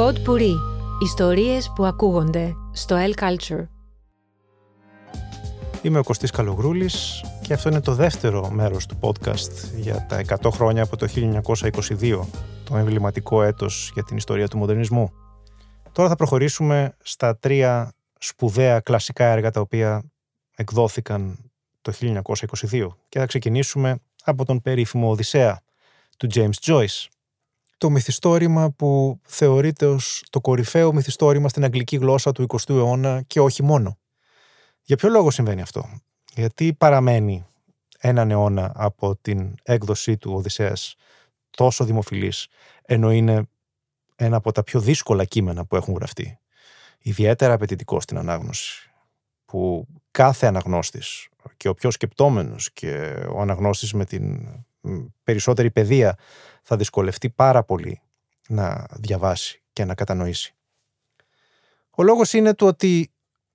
Pod Puri. Ιστορίες που ακούγονται στο El Culture. Είμαι ο Κωστής Καλογρούλης και αυτό είναι το δεύτερο μέρος του podcast για τα 100 χρόνια από το 1922, το εμβληματικό έτος για την ιστορία του μοντερνισμού. Τώρα θα προχωρήσουμε στα τρία σπουδαία κλασικά έργα τα οποία εκδόθηκαν το 1922 και θα ξεκινήσουμε από τον περίφημο Οδυσσέα του James Joyce. Το μυθιστόρημα που θεωρείται ως το κορυφαίο μυθιστόρημα στην αγγλική γλώσσα του 20ου αιώνα και όχι μόνο. Για ποιο λόγο συμβαίνει αυτό; Γιατί παραμένει έναν αιώνα από την έκδοσή του Οδυσσέας τόσο δημοφιλής, ενώ είναι ένα από τα πιο δύσκολα κείμενα που έχουν γραφτεί. Ιδιαίτερα απαιτητικό στην ανάγνωση, που κάθε αναγνώστης και ο πιο σκεπτόμενος και ο αναγνώστης με την περισσότερη παιδεία θα δυσκολευτεί πάρα πολύ να διαβάσει και να κατανοήσει. Ο λόγος είναι του ότι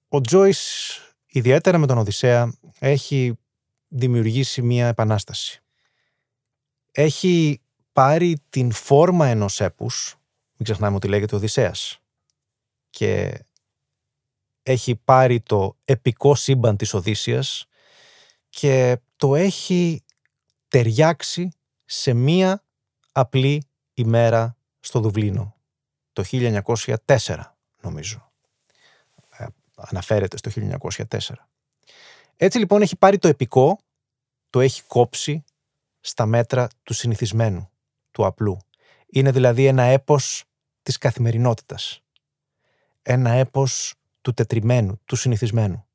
ο Τζόις, ιδιαίτερα με τον Οδυσσέα, έχει δημιουργήσει μία επανάσταση. Έχει πάρει την φόρμα ενός έπους, μην ξεχνάμε ότι λέγεται Οδυσσέας, και έχει πάρει το επικό σύμπαν της Οδύσσιας και το έχει ταιριάξει σε μία απλή ημέρα στο Δουβλίνο. Το 1904 νομίζω. Ε, αναφέρεται στο 1904. Έτσι λοιπόν έχει πάρει το επικό, το έχει κόψει στα μέτρα του συνηθισμένου, του απλού. Είναι δηλαδή ένα έπος της καθημερινότητας. Ένα έπος του τετριμένου, του συνηθισμένου.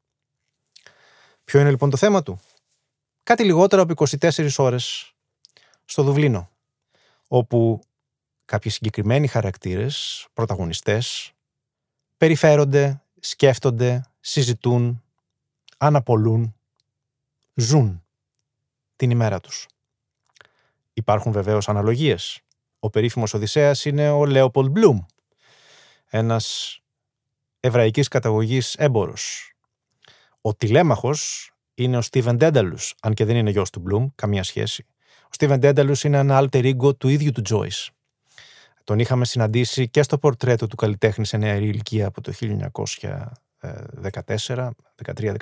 Ποιο είναι λοιπόν το θέμα του; Κάτι λιγότερο από 24 ώρες στο Δουβλίνο, όπου κάποιοι συγκεκριμένοι χαρακτήρες, πρωταγωνιστές, περιφέρονται, σκέφτονται, συζητούν, αναπολούν, ζουν την ημέρα τους. Υπάρχουν βεβαίως αναλογίες. Ο περίφημος Οδυσσέας είναι ο Λέοπολ Μπλουμ, ένας εβραϊκής καταγωγής έμπορος. Ο τηλέμαχος είναι ο Στίβεν Ντένταλους, αν και δεν είναι γιος του Μπλουμ, καμία σχέση. Ο Στίβεν Ντένταλους είναι ένα alter ego του ίδιου του Τζόις. Τον είχαμε συναντήσει και στο πορτρέτο του καλλιτέχνη σε νεαρή ηλικία από το 1914, 13-14,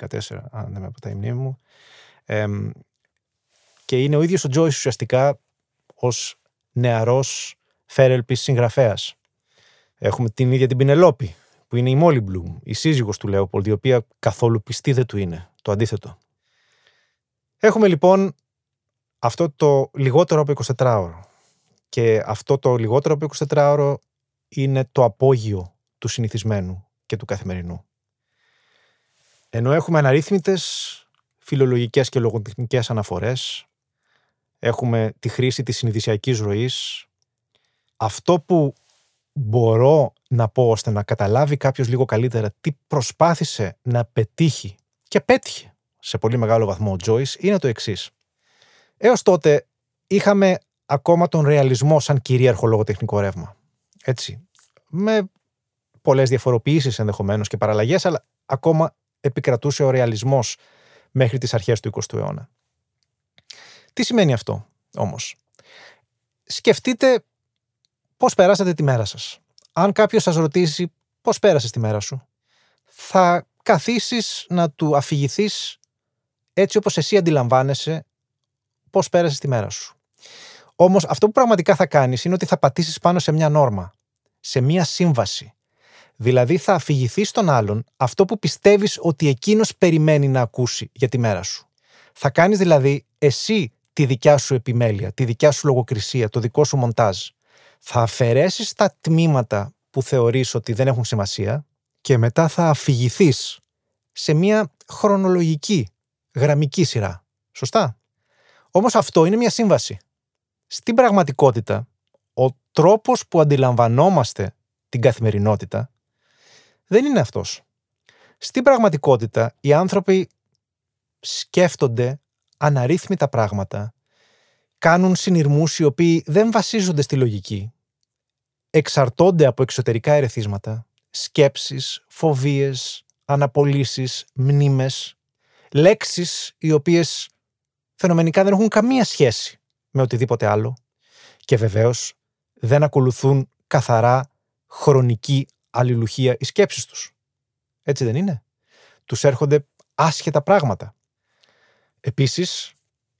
αν δεν με τα μνήμη μου. και είναι ο ίδιος ο Τζόις ουσιαστικά ως νεαρός φέρελπης συγγραφέας. Έχουμε την ίδια την Πινελόπη, που είναι η Μόλι Μπλουμ, η σύζυγος του Λέοπολντ, η οποία καθόλου πιστή δεν του είναι. Το αντίθετο. Έχουμε λοιπόν αυτό το λιγότερο από 24ωρο. Και αυτό το λιγότερο από 24ωρο είναι το απόγειο του συνηθισμένου και του καθημερινού. Ενώ έχουμε αναρρύθμιτες φιλολογικές και λογοτεχνικές αναφορές, έχουμε τη χρήση της συνειδησιακής ροής, αυτό που μπορώ να πω ώστε να καταλάβει κάποιος λίγο καλύτερα τι προσπάθησε να πετύχει και πέτυχε σε πολύ μεγάλο βαθμό ο Τζόις είναι το εξής. Έως τότε είχαμε ακόμα τον ρεαλισμό σαν κυρίαρχο λογοτεχνικό ρεύμα. Έτσι. Με πολλές διαφοροποιήσεις ενδεχομένως και παραλλαγές, αλλά ακόμα επικρατούσε ο ρεαλισμός μέχρι τις αρχές του 20ου αιώνα. Τι σημαίνει αυτό όμως; Σκεφτείτε πώς περάσατε τη μέρα σας. Αν κάποιος σας ρωτήσει πώς πέρασες τη μέρα σου, θα καθίσεις να του αφηγηθείς έτσι όπως εσύ αντιλαμβάνεσαι πώς πέρασες τη μέρα σου. Όμως αυτό που πραγματικά θα κάνεις είναι ότι θα πατήσεις πάνω σε μια νόρμα, σε μια σύμβαση. Δηλαδή θα αφηγηθείς στον άλλον αυτό που πιστεύεις ότι εκείνος περιμένει να ακούσει για τη μέρα σου. Θα κάνεις δηλαδή εσύ τη δικιά σου επιμέλεια, τη δικιά σου λογοκρισία, το δικό σου μοντάζ θα αφαιρέσεις τα τμήματα που θεωρείς ότι δεν έχουν σημασία και μετά θα αφηγηθείς σε μια χρονολογική, γραμμική σειρά. Σωστά; Όμως αυτό είναι μια σύμβαση. Στην πραγματικότητα, ο τρόπος που αντιλαμβανόμαστε την καθημερινότητα δεν είναι αυτός. Στην πραγματικότητα, οι άνθρωποι σκέφτονται αναρρύθμιτα πράγματα κάνουν συνειρμούς οι οποίοι δεν βασίζονται στη λογική. Εξαρτώνται από εξωτερικά ερεθίσματα, σκέψεις, φοβίες, αναπολύσεις, μνήμες, λέξεις οι οποίες φαινομενικά δεν έχουν καμία σχέση με οτιδήποτε άλλο και βεβαίως δεν ακολουθούν καθαρά χρονική αλληλουχία οι σκέψεις τους. Έτσι δεν είναι; Τους έρχονται άσχετα πράγματα. Επίσης,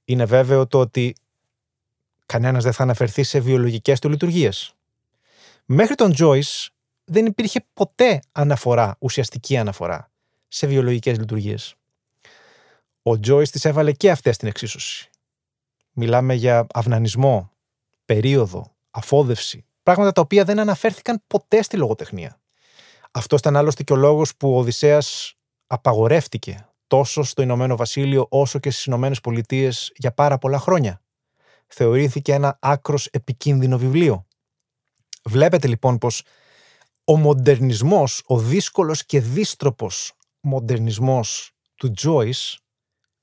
είναι βέβαιο το ότι κανένας δεν θα αναφερθεί σε βιολογικές του λειτουργίες. Μέχρι τον Joyce δεν υπήρχε ποτέ αναφορά, ουσιαστική αναφορά, σε βιολογικές λειτουργίες. Ο Joyce τις έβαλε και αυτές στην εξίσωση. Μιλάμε για αυνανισμό, περίοδο, αφόδευση, πράγματα τα οποία δεν αναφέρθηκαν ποτέ στη λογοτεχνία. Αυτός ήταν άλλωστε και ο λόγος που ο Οδυσσέας απαγορεύτηκε τόσο στο Ηνωμένο Βασίλειο όσο και στις Ηνωμένες Πολιτείες για πάρα πολλά χρόνια. Θεωρήθηκε ένα άκρος επικίνδυνο βιβλίο. Βλέπετε λοιπόν πως ο μοντερνισμός, ο δύσκολος και δίστροπος μοντερνισμός του Joyce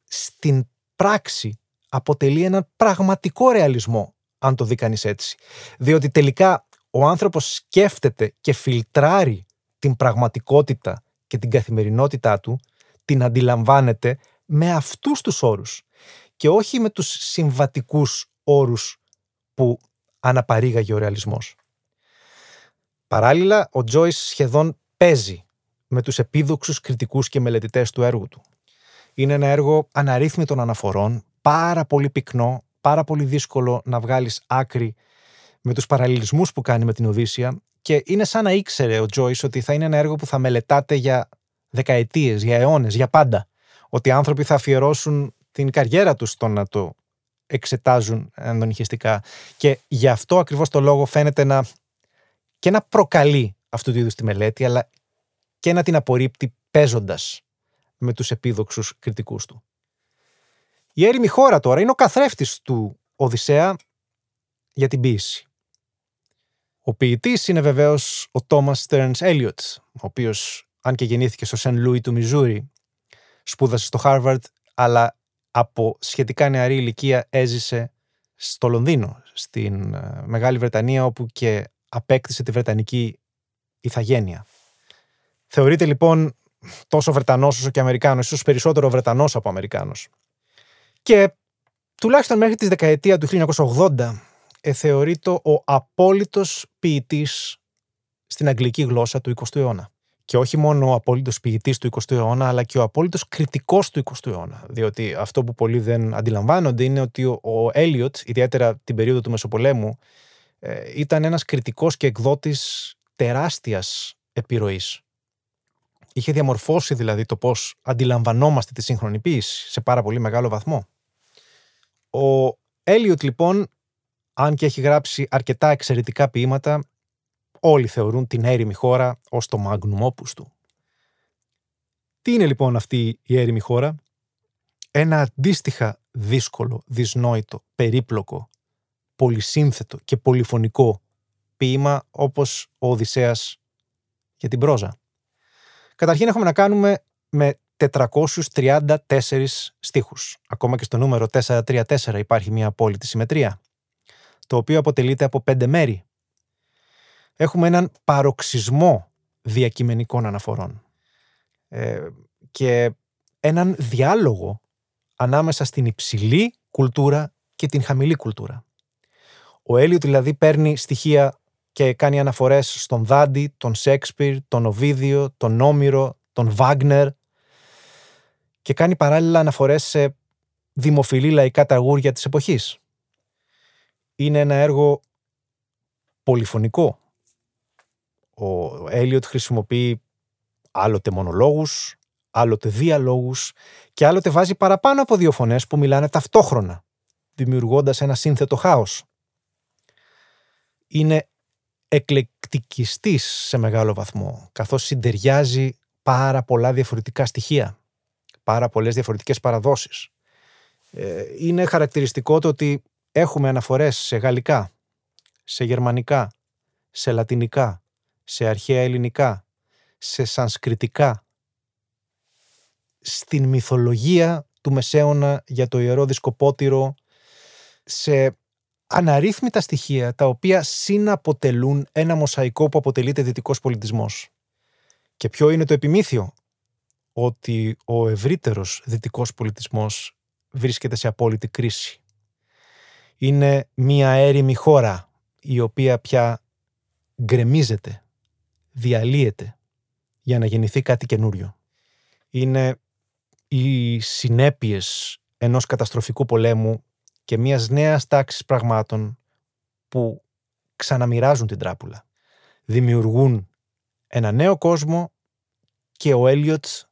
στην πράξη αποτελεί έναν πραγματικό ρεαλισμό, αν το δει κανείς έτσι. Διότι τελικά ο άνθρωπος σκέφτεται και φιλτράρει την πραγματικότητα και την καθημερινότητά του, την αντιλαμβάνεται με αυτούς τους όρους και όχι με τους συμβατικούς όρους που αναπαρήγαγε ο ρεαλισμός. Παράλληλα, ο Τζόις σχεδόν παίζει με τους επίδοξους κριτικούς και μελετητές του έργου του. Είναι ένα έργο αναρρύθμιτων αναφορών, πάρα πολύ πυκνό, πάρα πολύ δύσκολο να βγάλεις άκρη με τους παραλληλισμούς που κάνει με την Οδύσσια και είναι σαν να ήξερε ο Τζόις ότι θα είναι ένα έργο που θα μελετάτε για δεκαετίες, για αιώνες, για πάντα. Ότι οι άνθρωποι θα αφιερώσουν την καριέρα τους στο να το εξετάζουν ενδονυχιστικά. Και γι' αυτό ακριβώς το λόγο φαίνεται να και να προκαλεί αυτού του είδους τη μελέτη, αλλά και να την απορρίπτει παίζοντας με τους επίδοξους κριτικούς του. Η έρημη χώρα τώρα είναι ο καθρέφτης του Οδυσσέα για την ποίηση. Ο ποιητής είναι βεβαίως ο Τόμα Στέρν Έλιοτ, ο οποίος, αν και γεννήθηκε στο Σεν Λούι του Μιζούρι, σπούδασε στο Χάρβαρντ, αλλά από σχετικά νεαρή ηλικία έζησε στο Λονδίνο, στην ε, Μεγάλη Βρετανία, όπου και απέκτησε τη Βρετανική ηθαγένεια. Θεωρείται λοιπόν τόσο Βρετανός όσο και Αμερικάνος, ίσως περισσότερο Βρετανός από Αμερικάνος. Και τουλάχιστον μέχρι τη δεκαετία του 1980 ε, θεωρείται ο απόλυτος ποιητής στην αγγλική γλώσσα του 20ου αιώνα. Και όχι μόνο ο απόλυτος ποιητής του 20ου αιώνα, αλλά και ο απόλυτος κριτικός του 20ου αιώνα. Διότι αυτό που πολλοί δεν αντιλαμβάνονται είναι ότι ο Έλιοτ, ιδιαίτερα την περίοδο του Μεσοπολέμου, ε, ήταν ένας κριτικός και εκδότης τεράστιας επιρροής. Είχε διαμορφώσει δηλαδή το πώς αντιλαμβανόμαστε τη σύγχρονη ποίηση σε πάρα πολύ μεγάλο βαθμό. Ο Έλιοτ λοιπόν, αν και έχει γράψει αρκετά εξαιρετικά ποίηματα, όλοι θεωρούν την έρημη χώρα ως το magnum opus του. Τι είναι λοιπόν αυτή η έρημη χώρα; Ένα αντίστοιχα δύσκολο, δυσνόητο, περίπλοκο πολυσύνθετο και πολυφωνικό ποίημα όπως ο Οδυσσέας για την πρόζα. Καταρχήν έχουμε να κάνουμε με 434 στίχους. Ακόμα και στο νούμερο 434 υπάρχει μια απόλυτη συμμετρία, το οποίο αποτελείται από πέντε μέρη. Έχουμε έναν παροξισμό διακειμενικών αναφορών ε, και έναν διάλογο ανάμεσα στην υψηλή κουλτούρα και την χαμηλή κουλτούρα. Ο Έλιο δηλαδή παίρνει στοιχεία και κάνει αναφορές στον Δάντι, τον Σέξπιρ, τον Οβίδιο, τον Όμηρο, τον Βάγνερ και κάνει παράλληλα αναφορές σε δημοφιλή λαϊκά ταγούρια της εποχής. Είναι ένα έργο πολυφωνικό. Ο Έλιοτ χρησιμοποιεί άλλοτε μονολόγους, άλλοτε διαλόγους και άλλοτε βάζει παραπάνω από δύο φωνές που μιλάνε ταυτόχρονα, δημιουργώντας ένα σύνθετο χάος είναι εκλεκτικιστής σε μεγάλο βαθμό, καθώς συντεριάζει πάρα πολλά διαφορετικά στοιχεία, πάρα πολλές διαφορετικές παραδόσεις. Ε, είναι χαρακτηριστικό το ότι έχουμε αναφορές σε γαλλικά, σε γερμανικά, σε λατινικά, σε αρχαία ελληνικά, σε σανσκριτικά, στην μυθολογία του Μεσαίωνα για το ιερό δισκοπότηρο, σε αναρρύθμιτα στοιχεία τα οποία συναποτελούν ένα μοσαϊκό που αποτελείται δυτικός πολιτισμός. Και ποιο είναι το επιμήθειο, ότι ο ευρύτερος δυτικός πολιτισμός βρίσκεται σε απόλυτη κρίση. Είναι μία έρημη χώρα η οποία πια γκρεμίζεται διαλύεται για να γεννηθεί κάτι καινούριο. Είναι οι συνέπειες ενός καταστροφικού πολέμου και μιας νέας τάξης πραγμάτων που ξαναμοιράζουν την τράπουλα. Δημιουργούν ένα νέο κόσμο και ο Έλιοτς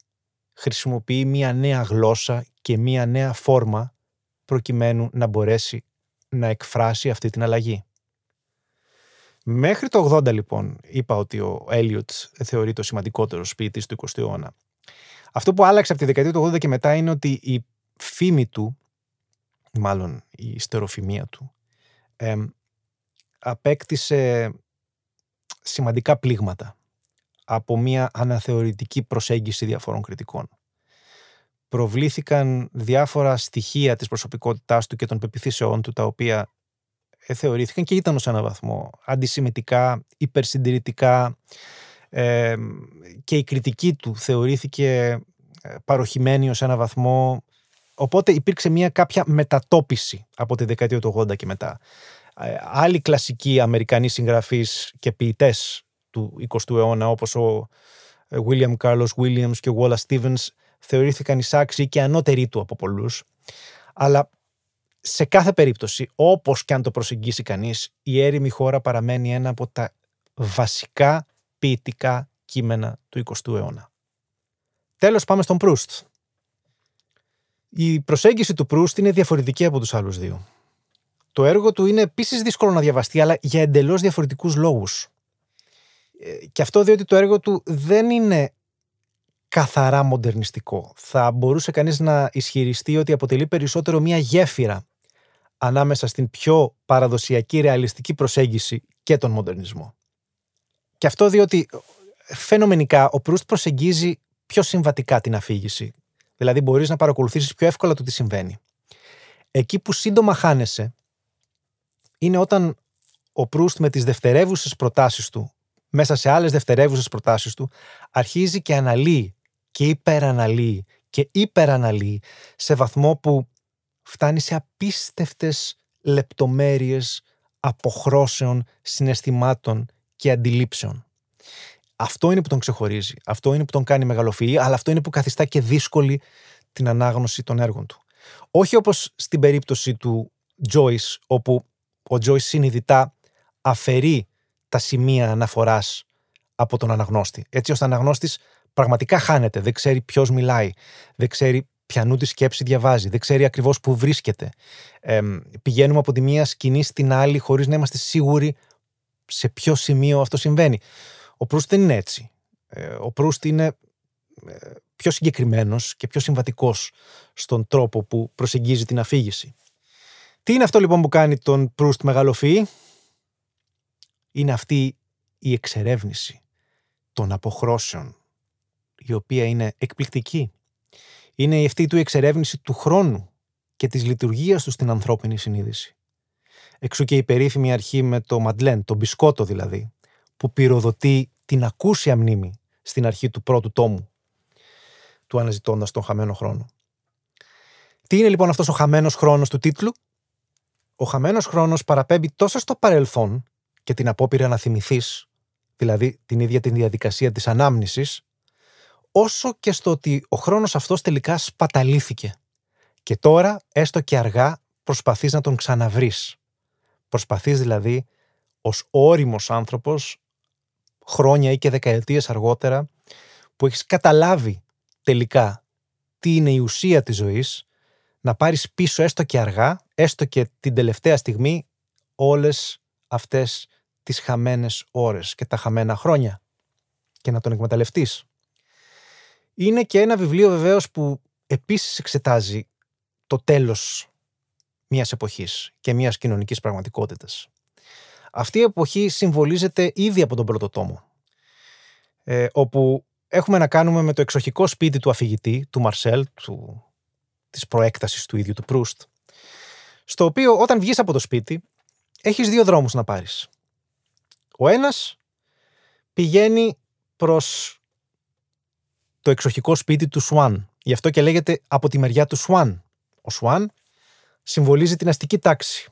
χρησιμοποιεί μια νέα γλώσσα και μια νέα φόρμα προκειμένου να μπορέσει να εκφράσει αυτή την αλλαγή. Μέχρι το 80 λοιπόν είπα ότι ο Έλιοτς θεωρεί το σημαντικότερο σπίτι του 20ου αιώνα. Αυτό που άλλαξε από τη δεκαετία του 80 και μετά είναι ότι η φήμη του, μάλλον η στεροφημία του, απέκτησε σημαντικά πλήγματα από μια αναθεωρητική προσέγγιση διαφόρων κριτικών. Προβλήθηκαν διάφορα στοιχεία της προσωπικότητάς του και των πεπιθήσεών του, τα οποία ε, θεωρήθηκαν και ήταν ως ένα βαθμό αντισημιτικά, υπερσυντηρητικά ε, και η κριτική του θεωρήθηκε ε, παροχημένη ως ένα βαθμό οπότε υπήρξε μια κάποια μετατόπιση από τη δεκαετία του 80 και μετά. Ε, άλλοι κλασικοί Αμερικανοί συγγραφείς και ποιητές του 20ου αιώνα όπως ο William Carlos Williams και ο Wallace Stevens θεωρήθηκαν εισάξιοι και ανώτεροι του από πολλούς αλλά σε κάθε περίπτωση, όπως και αν το προσεγγίσει κανείς, η έρημη χώρα παραμένει ένα από τα βασικά ποιητικά κείμενα του 20ου αιώνα. Τέλος πάμε στον Προύστ. Η προσέγγιση του Προύστ είναι διαφορετική από τους άλλους δύο. Το έργο του είναι επίσης δύσκολο να διαβαστεί, αλλά για εντελώς διαφορετικούς λόγους. Ε, και αυτό διότι το έργο του δεν είναι καθαρά μοντερνιστικό. Θα μπορούσε κανείς να ισχυριστεί ότι αποτελεί περισσότερο μια γέφυρα ανάμεσα στην πιο παραδοσιακή ρεαλιστική προσέγγιση και τον μοντερνισμό. Και αυτό διότι φαινομενικά ο Προύστ προσεγγίζει πιο συμβατικά την αφήγηση. Δηλαδή μπορείς να παρακολουθήσεις πιο εύκολα το τι συμβαίνει. Εκεί που σύντομα χάνεσαι είναι όταν ο Προύστ με τις δευτερεύουσες προτάσεις του μέσα σε άλλες δευτερεύουσες προτάσεις του αρχίζει και αναλύει και υπεραναλύει και υπεραναλύει σε βαθμό που φτάνει σε απίστευτες λεπτομέρειες αποχρώσεων, συναισθημάτων και αντιλήψεων. Αυτό είναι που τον ξεχωρίζει. Αυτό είναι που τον κάνει μεγαλοφυή, αλλά αυτό είναι που καθιστά και δύσκολη την ανάγνωση των έργων του. Όχι όπως στην περίπτωση του Joyce, όπου ο Joyce συνειδητά αφαιρεί τα σημεία αναφοράς από τον αναγνώστη. Έτσι ώστε ο αναγνώστης πραγματικά χάνεται, δεν ξέρει ποιος μιλάει, δεν ξέρει ποιανού τη σκέψη διαβάζει, δεν ξέρει ακριβώς που βρίσκεται. Ε, πηγαίνουμε από τη μία σκηνή στην άλλη χωρίς να είμαστε σίγουροι σε ποιο σημείο αυτό συμβαίνει. Ο Προύστ δεν είναι έτσι. Ε, ο Προύστ είναι ε, πιο συγκεκριμένος και πιο συμβατικός στον τρόπο που προσεγγίζει την αφήγηση. Τι είναι αυτό λοιπόν που κάνει τον Προύστ μεγαλοφυή; Είναι αυτή η εξερεύνηση των αποχρώσεων, η οποία είναι εκπληκτική είναι η αυτή του εξερεύνηση του χρόνου και της λειτουργίας του στην ανθρώπινη συνείδηση. Εξού και η περίφημη αρχή με το Μαντλέν, το μπισκότο δηλαδή, που πυροδοτεί την ακούσια μνήμη στην αρχή του πρώτου τόμου, του αναζητώντας τον χαμένο χρόνο. Τι είναι λοιπόν αυτός ο χαμένος χρόνος του τίτλου; Ο χαμένος χρόνος παραπέμπει τόσο στο παρελθόν και την απόπειρα να θυμηθείς, δηλαδή την ίδια την διαδικασία της ανάμνησης, όσο και στο ότι ο χρόνος αυτός τελικά σπαταλήθηκε. Και τώρα, έστω και αργά, προσπαθείς να τον ξαναβρεις. Προσπαθείς δηλαδή, ως όριμος άνθρωπος, χρόνια ή και δεκαετίες αργότερα, που έχεις καταλάβει τελικά τι είναι η ουσία της ζωής, να πάρεις πίσω έστω και αργά, έστω και την τελευταία στιγμή, όλες αυτές τις χαμένες ώρες και τα χαμένα χρόνια και να τον εκμεταλλευτείς. Είναι και ένα βιβλίο βεβαίως που επίσης εξετάζει το τέλος μιας εποχής και μιας κοινωνικής πραγματικότητας. Αυτή η εποχή συμβολίζεται ήδη από τον πρώτο τόμο, ε, όπου έχουμε να κάνουμε με το εξοχικό σπίτι του αφηγητή, του Μαρσέλ, του, της προέκτασης του ίδιου του Προύστ, στο οποίο όταν βγεις από το σπίτι, έχεις δύο δρόμους να πάρεις. Ο ένας πηγαίνει προς το εξοχικό σπίτι του Σουάν. Γι' αυτό και λέγεται από τη μεριά του Σουάν. Ο Σουάν συμβολίζει την αστική τάξη.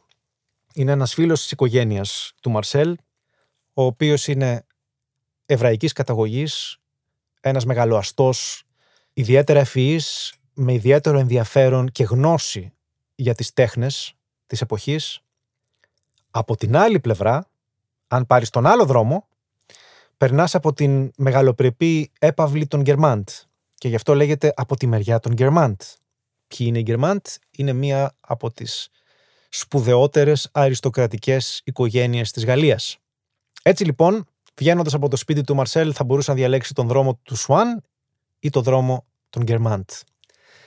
Είναι ένας φίλος της οικογένειας του Μαρσέλ, ο οποίος είναι εβραϊκής καταγωγής, ένας μεγαλοαστός, ιδιαίτερα ευφυής, με ιδιαίτερο ενδιαφέρον και γνώση για τις τέχνες της εποχής. Από την άλλη πλευρά, αν πάρεις τον άλλο δρόμο, περνάς από την μεγαλοπρεπή έπαυλη των Γκερμάντ και γι' αυτό λέγεται από τη μεριά των Γκερμάντ. Ποιοι είναι οι Γκερμάντ; Είναι μία από τις σπουδαιότερες αριστοκρατικές οικογένειες της Γαλλίας. Έτσι λοιπόν, βγαίνοντας από το σπίτι του Μαρσέλ θα μπορούσε να διαλέξει τον δρόμο του Σουάν ή τον δρόμο των Γκερμάντ.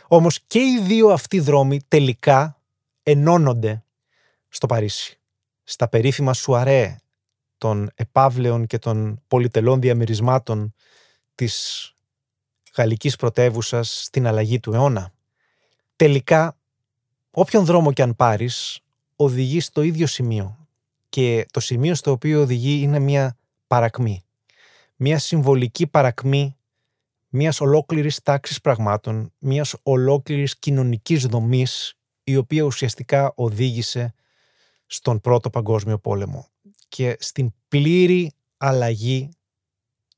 Όμως και οι δύο αυτοί δρόμοι τελικά ενώνονται στο Παρίσι. Στα περίφημα σουαρέ των επαύλεων και των πολυτελών διαμερισμάτων της γαλλικής πρωτεύουσας στην αλλαγή του αιώνα. Τελικά, όποιον δρόμο και αν πάρεις, οδηγεί στο ίδιο σημείο. Και το σημείο στο οποίο οδηγεί είναι μια παρακμή. Μια συμβολική παρακμή μιας ολόκληρης τάξης πραγμάτων, μιας ολόκληρης κοινωνικής δομής, η οποία ουσιαστικά οδήγησε στον Πρώτο Παγκόσμιο Πόλεμο και στην πλήρη αλλαγή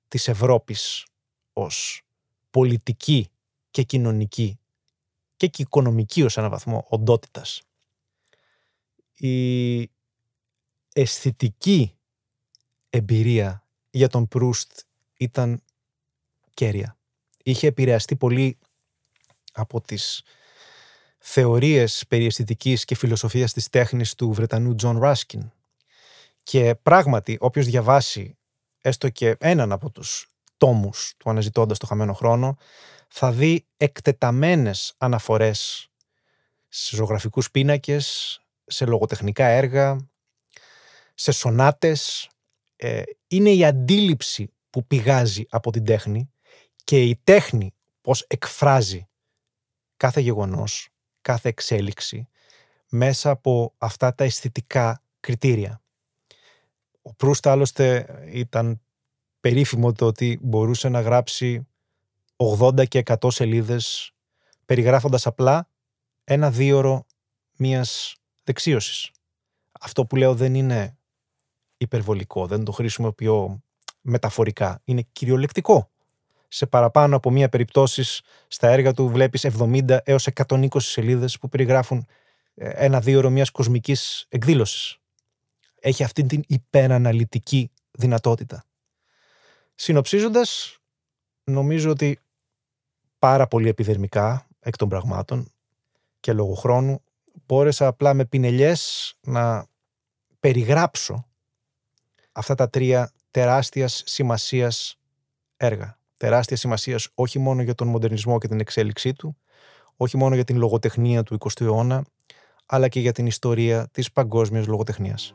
της Ευρώπης ως πολιτική και κοινωνική και, και οικονομική ως ένα βαθμό οντότητας. Η αισθητική εμπειρία για τον Προύστ ήταν καίρια. Είχε επηρεαστεί πολύ από τις θεωρίες περί αισθητικής και φιλοσοφίας της τέχνης του Βρετανού Τζον Ράσκιν. Και πράγματι, όποιος διαβάσει έστω και έναν από τους τόμους του αναζητώντας το χαμένο χρόνο, θα δει εκτεταμένες αναφορές σε ζωγραφικούς πίνακες, σε λογοτεχνικά έργα, σε σονάτες. Ε, είναι η αντίληψη που πηγάζει από την τέχνη και η τέχνη πώς εκφράζει κάθε γεγονός, κάθε εξέλιξη μέσα από αυτά τα αισθητικά κριτήρια. Ο Προύστ άλλωστε ήταν περίφημο το ότι μπορούσε να γράψει 80 και 100 σελίδες περιγράφοντας απλά ένα δίωρο μιας δεξίωσης. Αυτό που λέω δεν είναι υπερβολικό, δεν το χρησιμοποιώ μεταφορικά, είναι κυριολεκτικό. Σε παραπάνω από μία περιπτώσεις στα έργα του βλέπεις 70 έως 120 σελίδες που περιγράφουν ε, ένα δίωρο μιας κοσμικής εκδήλωσης. Έχει αυτή την υπεραναλυτική δυνατότητα. Συνοψίζοντας, νομίζω ότι πάρα πολύ επιδερμικά εκ των πραγμάτων και λόγω χρόνου μπόρεσα απλά με πινελιές να περιγράψω αυτά τα τρία τεράστιας σημασίας έργα. Τεράστια σημασίας όχι μόνο για τον μοντερνισμό και την εξέλιξή του, όχι μόνο για την λογοτεχνία του 20ου αιώνα, αλλά και για την ιστορία της παγκόσμιας λογοτεχνίας.